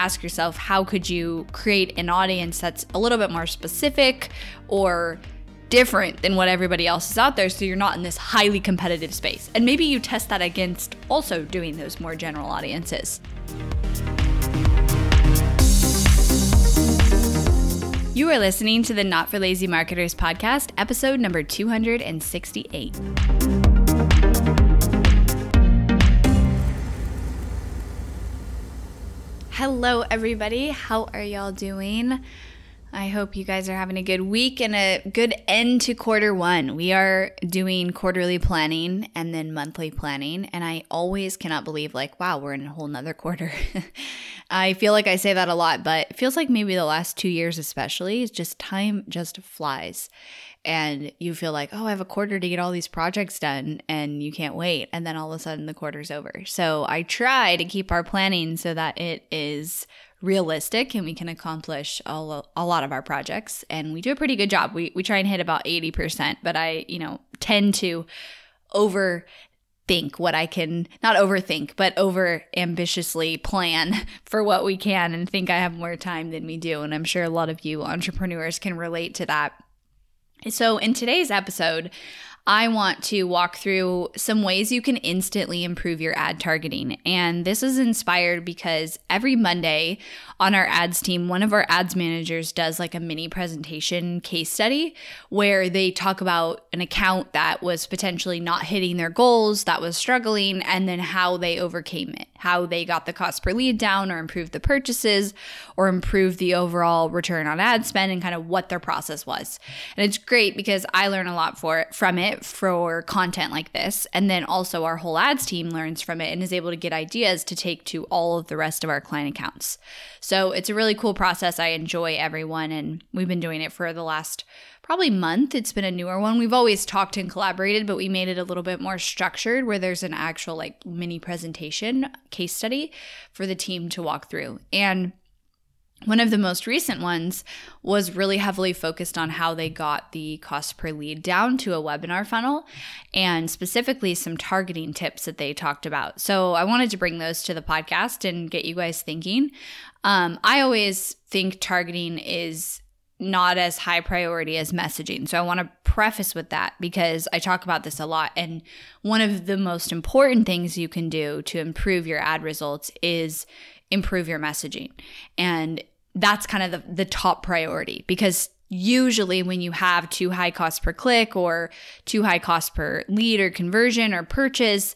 ask yourself how could you create an audience that's a little bit more specific or different than what everybody else is out there so you're not in this highly competitive space. And maybe you test that against also doing those more general audiences. You are listening to the Not for Lazy Marketers podcast, episode number 268. Hello, everybody. How are y'all doing? I hope you guys are having a good week and a good end to quarter one. We are doing quarterly planning and then monthly planning. And I always cannot believe, like, wow, we're in a whole nother quarter. I feel like I say that a lot, but it feels like maybe the last two years, especially, it's just time just flies. And you feel like, oh, I have a quarter to get all these projects done, and you can't wait. And then all of a sudden, the quarter's over. So I try to keep our planning so that it is realistic and we can accomplish a, a lot of our projects and we do a pretty good job we, we try and hit about 80% but i you know tend to overthink what i can not overthink but over ambitiously plan for what we can and think i have more time than we do and i'm sure a lot of you entrepreneurs can relate to that so in today's episode I want to walk through some ways you can instantly improve your ad targeting. And this is inspired because every Monday on our ads team, one of our ads managers does like a mini presentation case study where they talk about an account that was potentially not hitting their goals, that was struggling, and then how they overcame it, how they got the cost per lead down or improved the purchases or improved the overall return on ad spend and kind of what their process was. And it's great because I learn a lot for it, from it for content like this. And then also our whole ads team learns from it and is able to get ideas to take to all of the rest of our client accounts. So it's a really cool process. I enjoy everyone, and we've been doing it for the last probably month. It's been a newer one. We've always talked and collaborated, but we made it a little bit more structured where there's an actual like mini presentation case study for the team to walk through. And one of the most recent ones was really heavily focused on how they got the cost per lead down to a webinar funnel and specifically some targeting tips that they talked about. So I wanted to bring those to the podcast and get you guys thinking. Um, I always think targeting is not as high priority as messaging. So I want to preface with that because I talk about this a lot. And one of the most important things you can do to improve your ad results is improve your messaging. And that's kind of the, the top priority because usually when you have too high cost per click or too high cost per lead or conversion or purchase,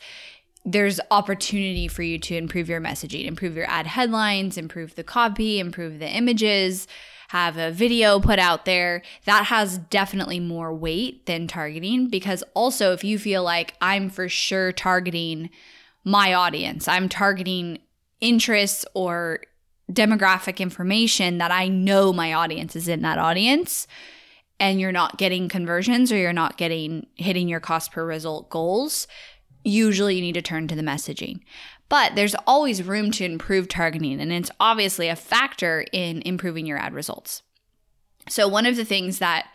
there's opportunity for you to improve your messaging, improve your ad headlines, improve the copy, improve the images, have a video put out there. That has definitely more weight than targeting because also if you feel like I'm for sure targeting my audience, I'm targeting interests or demographic information that I know my audience is in that audience and you're not getting conversions or you're not getting hitting your cost per result goals, usually you need to turn to the messaging. But there's always room to improve targeting, and it's obviously a factor in improving your ad results. So, one of the things that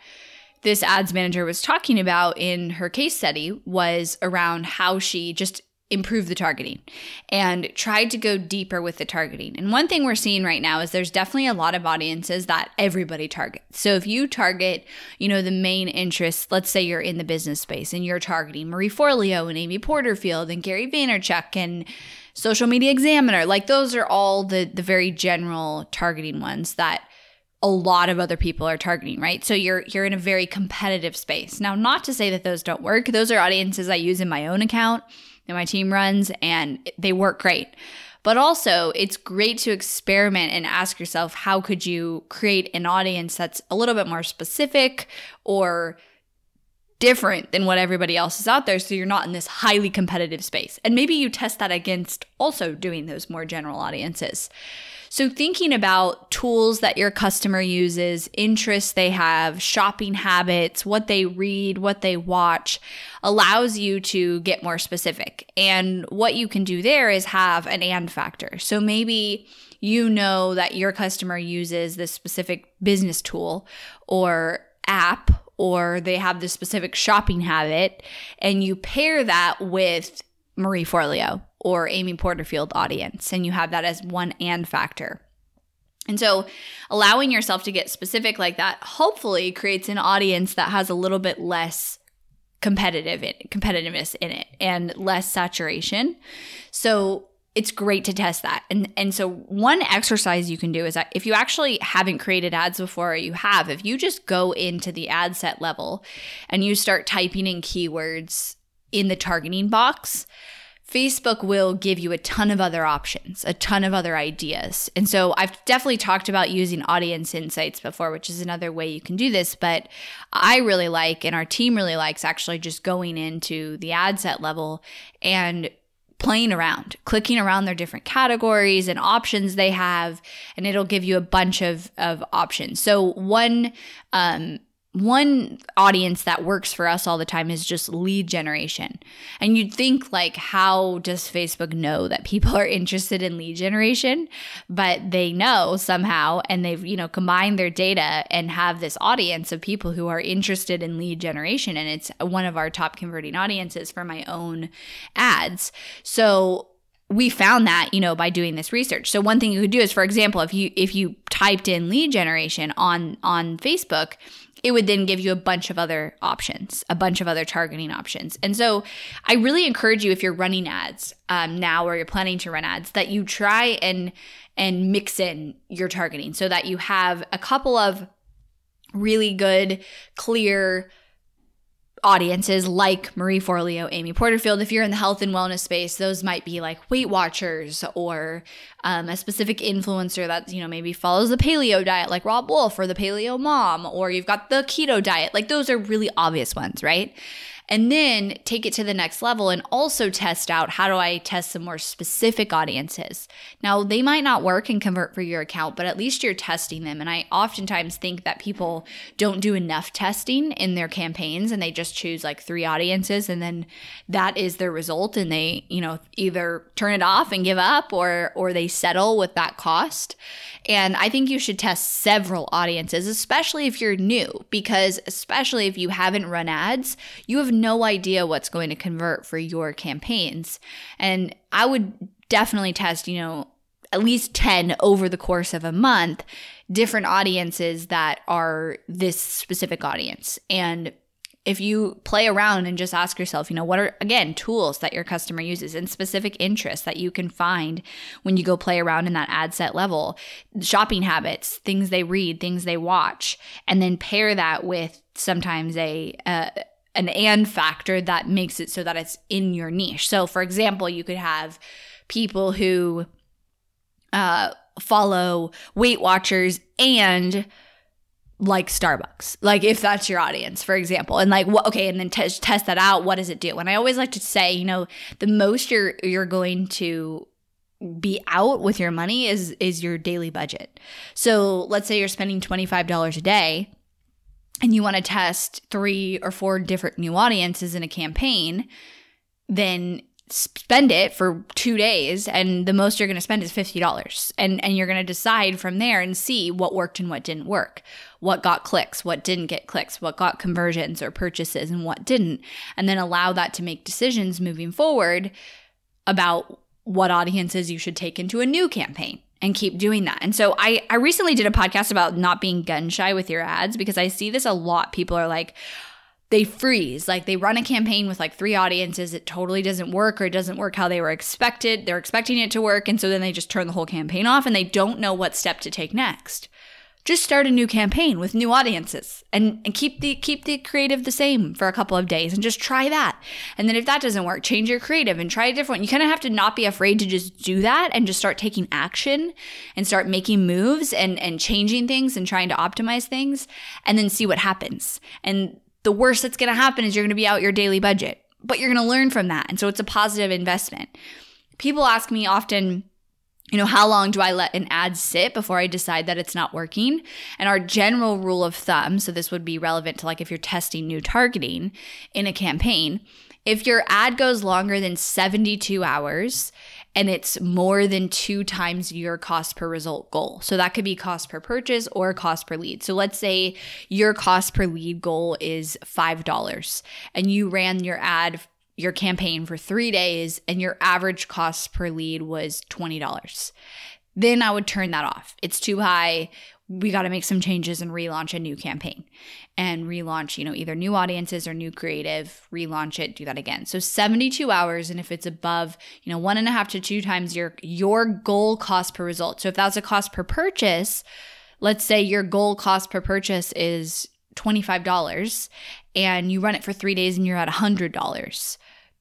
this ads manager was talking about in her case study was around how she just improve the targeting and tried to go deeper with the targeting. And one thing we're seeing right now is there's definitely a lot of audiences that everybody targets. So if you target, you know, the main interests, let's say you're in the business space and you're targeting Marie Forleo and Amy Porterfield and Gary Vaynerchuk and Social Media Examiner, like those are all the the very general targeting ones that a lot of other people are targeting, right? So you're you're in a very competitive space. Now, not to say that those don't work. Those are audiences I use in my own account that my team runs, and they work great. But also, it's great to experiment and ask yourself how could you create an audience that's a little bit more specific or different than what everybody else is out there so you're not in this highly competitive space. And maybe you test that against also doing those more general audiences. So, thinking about tools that your customer uses, interests they have, shopping habits, what they read, what they watch, allows you to get more specific. And what you can do there is have an and factor. So, maybe you know that your customer uses this specific business tool or app or they have this specific shopping habit and you pair that with Marie Forleo or Amy Porterfield audience, and you have that as one and factor. And so, allowing yourself to get specific like that hopefully creates an audience that has a little bit less competitive in, competitiveness in it and less saturation. So, it's great to test that. And and so one exercise you can do is that if you actually haven't created ads before or you have, if you just go into the ad set level and you start typing in keywords in the targeting box, Facebook will give you a ton of other options, a ton of other ideas. And so I've definitely talked about using audience insights before, which is another way you can do this. But I really like, and our team really likes actually just going into the ad set level and playing around, clicking around their different categories and options they have, and it'll give you a bunch of, of options. So one um, one audience that works for us all the time is just lead generation. And you'd think like how does Facebook know that people are interested in lead generation? But they know somehow and they've, you know, combined their data and have this audience of people who are interested in lead generation and it's one of our top converting audiences for my own ads. So we found that you know by doing this research so one thing you could do is for example if you if you typed in lead generation on on facebook it would then give you a bunch of other options, a bunch of other targeting options. And so I really encourage you if you're running ads um, now or you're planning to run ads that you try and and mix in your targeting so that you have a couple of really good, clear audiences like Marie Forleo, Amy Porterfield. If you're in the health and wellness space, those might be like Weight Watchers or um, a specific influencer that you know maybe follows the paleo diet, like Robb Wolf or the Paleo Mom, or you've got the keto diet. Like those are really obvious ones, right? And then take it to the next level and also test out how do I test some more specific audiences. Now, they might not work and convert for your account, but at least you're testing them. And I oftentimes think that people don't do enough testing in their campaigns and they just choose like three audiences and then that is their result and they, you know, either turn it off and give up or or they settle with that cost. And I think you should test several audiences, especially if you're new, because especially if you haven't run ads, you have no idea what's going to convert for your campaigns. And I would definitely test, you know, at least 10 over the course of a month different audiences that are this specific audience. And if you play around and just ask yourself, you know, what are, again, tools that your customer uses and specific interests that you can find when you go play around in that ad set level, shopping habits, things they read, things they watch, and then pair that with sometimes a, uh, an and factor that makes it so that it's in your niche. So, for example, you could have people who uh, follow Weight Watchers and like Starbucks, like if that's your audience, for example, and like what, okay, and then t- test that out. What does it do? And I always like to say, you know, the most you're you're going to be out with your money is is your daily budget. So let's say you're spending twenty five dollars a day, and you want to test three or four different new audiences in a campaign, then spend it for two days and the most you're going to spend is $50 and and you're going to decide from there and see what worked and what didn't work. What got clicks what didn't get clicks what got conversions or purchases and what didn't. And then allow that to make decisions moving forward about what audiences you should take into a new campaign and keep doing that. And so I I recently did a podcast about not being gun shy with your ads because I see this a lot people are like they freeze. Like they run a campaign with like three audiences. It totally doesn't work or it doesn't work how they were expected. They're expecting it to work. And so then they just turn the whole campaign off and they don't know what step to take next. Just start a new campaign with new audiences and, and keep the keep the creative the same for a couple of days and just try that. And then if that doesn't work, change your creative and try a different one. You kind of have to not be afraid to just do that and just start taking action and start making moves and, and changing things and trying to optimize things and then see what happens. And the worst that's going to happen is you're going to be out your daily budget, but you're going to learn from that. And so it's a positive investment. People ask me often, you know, how long do I let an ad sit before I decide that it's not working? And our general rule of thumb, so this would be relevant to like if you're testing new targeting in a campaign, if your ad goes longer than 72 hours and it's more than two times your cost per result goal. So that could be cost per purchase or cost per lead. So let's say your cost per lead goal is $5 and you ran your ad your campaign for 3 days and your average cost per lead was $20 then I would turn that off. It's too high. We got to make some changes and relaunch a new campaign and relaunch, you know, either new audiences or new creative, relaunch it, do that again. So 72 hours. And if it's above, you know, one and a half to two times your your goal cost per result. So if that's a cost per purchase, let's say your goal cost per purchase is $25 and you run it for three days and you're at $100,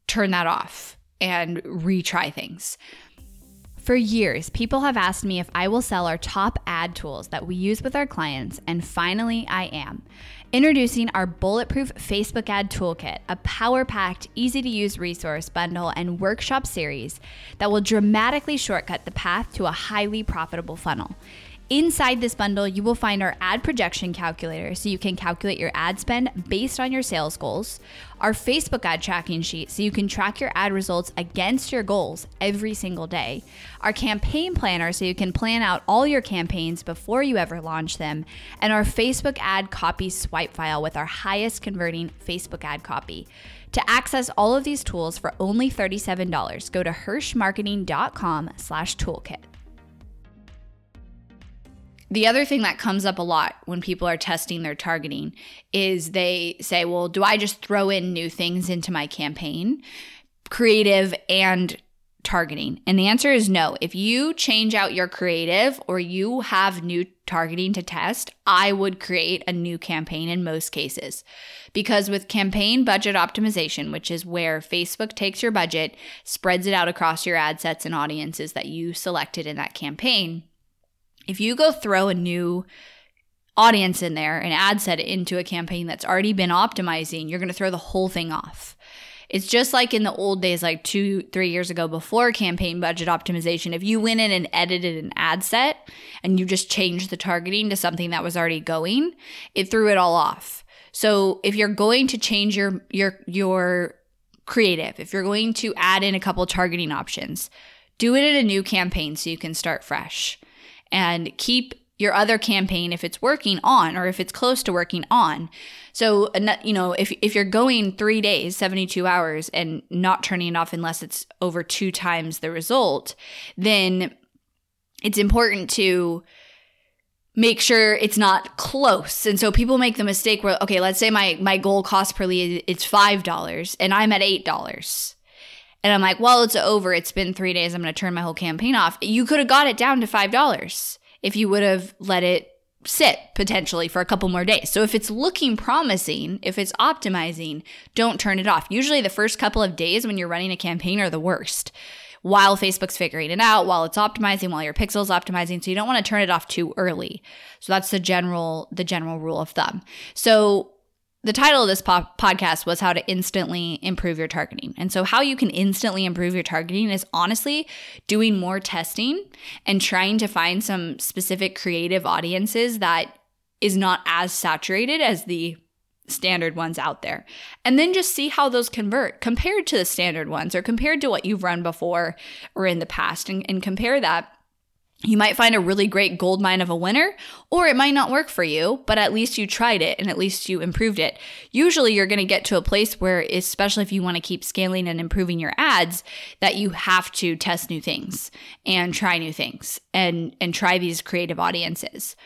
turn that off and retry things. For years, people have asked me if I will sell our top ad tools that we use with our clients, and finally, I am. Introducing our Bulletproof Facebook Ad Toolkit, a power packed, easy to use resource bundle and workshop series that will dramatically shortcut the path to a highly profitable funnel. Inside this bundle, you will find our ad projection calculator so you can calculate your ad spend based on your sales goals, our Facebook ad tracking sheet so you can track your ad results against your goals every single day, our campaign planner so you can plan out all your campaigns before you ever launch them, and our Facebook ad copy swipe file with our highest converting Facebook ad copy. To access all of these tools for only $37, go to hirshmarketing.com slash toolkit. The other thing that comes up a lot when people are testing their targeting is they say, well, do I just throw in new things into my campaign, creative and targeting? And the answer is no. If you change out your creative or you have new targeting to test, I would create a new campaign in most cases. Because with campaign budget optimization, which is where Facebook takes your budget, spreads it out across your ad sets and audiences that you selected in that campaign if you go throw a new audience in there, an ad set into a campaign that's already been optimizing, you're going to throw the whole thing off. It's just like in the old days, like two, three years ago before campaign budget optimization. If you went in and edited an ad set and you just changed the targeting to something that was already going, it threw it all off. So if you're going to change your your your creative, if you're going to add in a couple targeting options, do it in a new campaign so you can start fresh and keep your other campaign if it's working on or if it's close to working on. So, you know, if, if you're going three days, 72 hours, and not turning it off unless it's over two times the result, then it's important to make sure it's not close. And so people make the mistake where, okay, let's say my, my goal cost per lead is $5 and I'm at $8. And I'm like, well, it's over. It's been three days. I'm going to turn my whole campaign off. You could have got it down to $5 if you would have let it sit potentially for a couple more days. So if it's looking promising, if it's optimizing, don't turn it off. Usually the first couple of days when you're running a campaign are the worst while Facebook's figuring it out, while it's optimizing, while your pixel's optimizing. So you don't want to turn it off too early. So that's the general the general rule of thumb. So the title of this po- podcast was how to instantly improve your targeting. And so, how you can instantly improve your targeting is honestly doing more testing and trying to find some specific creative audiences that is not as saturated as the standard ones out there. And then just see how those convert compared to the standard ones or compared to what you've run before or in the past and, and compare that you might find a really great gold mine of a winner, or it might not work for you, but at least you tried it and at least you improved it. Usually, you're going to get to a place where, especially if you want to keep scaling and improving your ads, that you have to test new things and try new things and, and try these creative audiences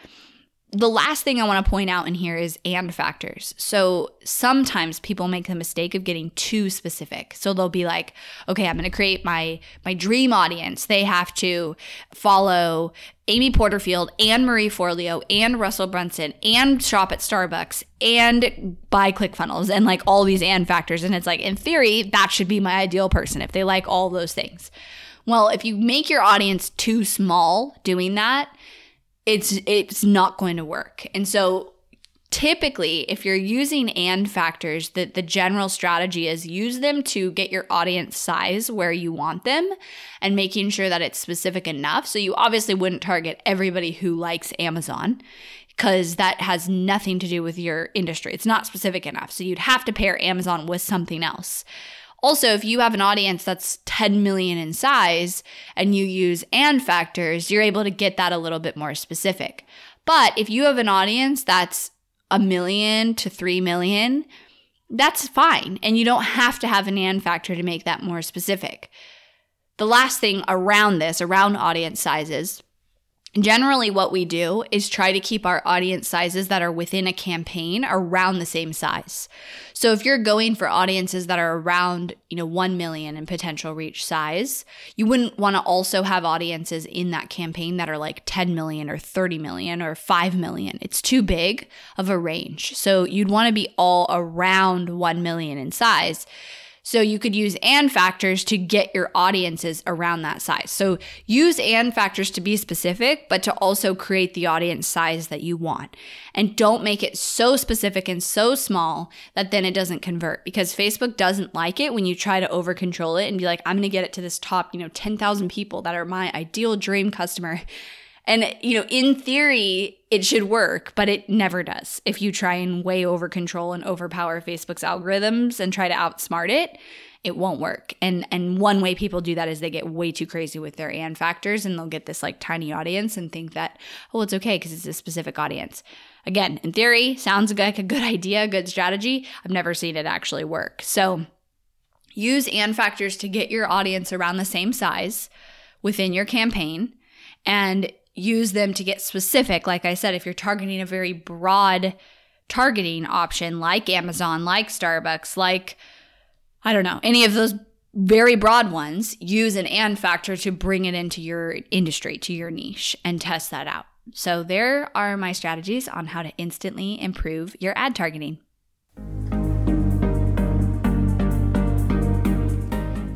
the last thing I want to point out in here is and factors. So sometimes people make the mistake of getting too specific. So they'll be like, okay, I'm going to create my my dream audience. They have to follow Amy Porterfield and Marie Forleo and Russell Brunson and shop at Starbucks and buy ClickFunnels and like all these and factors. And it's like, in theory, that should be my ideal person if they like all those things. Well, if you make your audience too small doing that, it's it's not going to work. And so typically if you're using and factors that the general strategy is use them to get your audience size where you want them and making sure that it's specific enough. So you obviously wouldn't target everybody who likes amazon because that has nothing to do with your industry. It's not specific enough. So you'd have to pair amazon with something else also, if you have an audience that's 10 million in size and you use and factors, you're able to get that a little bit more specific. But if you have an audience that's a million to 3 million, that's fine. And you don't have to have an and factor to make that more specific. The last thing around this, around audience sizes, Generally, what we do is try to keep our audience sizes that are within a campaign around the same size. So if you're going for audiences that are around, you know, 1 million in potential reach size, you wouldn't want to also have audiences in that campaign that are like 10 million or 30 million or 5 million. It's too big of a range. So you'd want to be all around 1 million in size so you could use and factors to get your audiences around that size. So use and factors to be specific, but to also create the audience size that you want. And don't make it so specific and so small that then it doesn't convert because Facebook doesn't like it when you try to over control it and be like, I'm going to get it to this top, you know, 10,000 people that are my ideal dream customer. And, you know, in theory, it should work, but it never does. If you try and way over control and overpower Facebook's algorithms and try to outsmart it, it won't work. And and one way people do that is they get way too crazy with their and factors and they'll get this like tiny audience and think that, oh, it's okay because it's a specific audience. Again, in theory, sounds like a good idea, good strategy. I've never seen it actually work. So use and factors to get your audience around the same size within your campaign and use them to get specific. Like I said, if you're targeting a very broad targeting option like Amazon, like Starbucks, like, I don't know, any of those very broad ones, use an and factor to bring it into your industry, to your niche, and test that out. So, there are my strategies on how to instantly improve your ad targeting.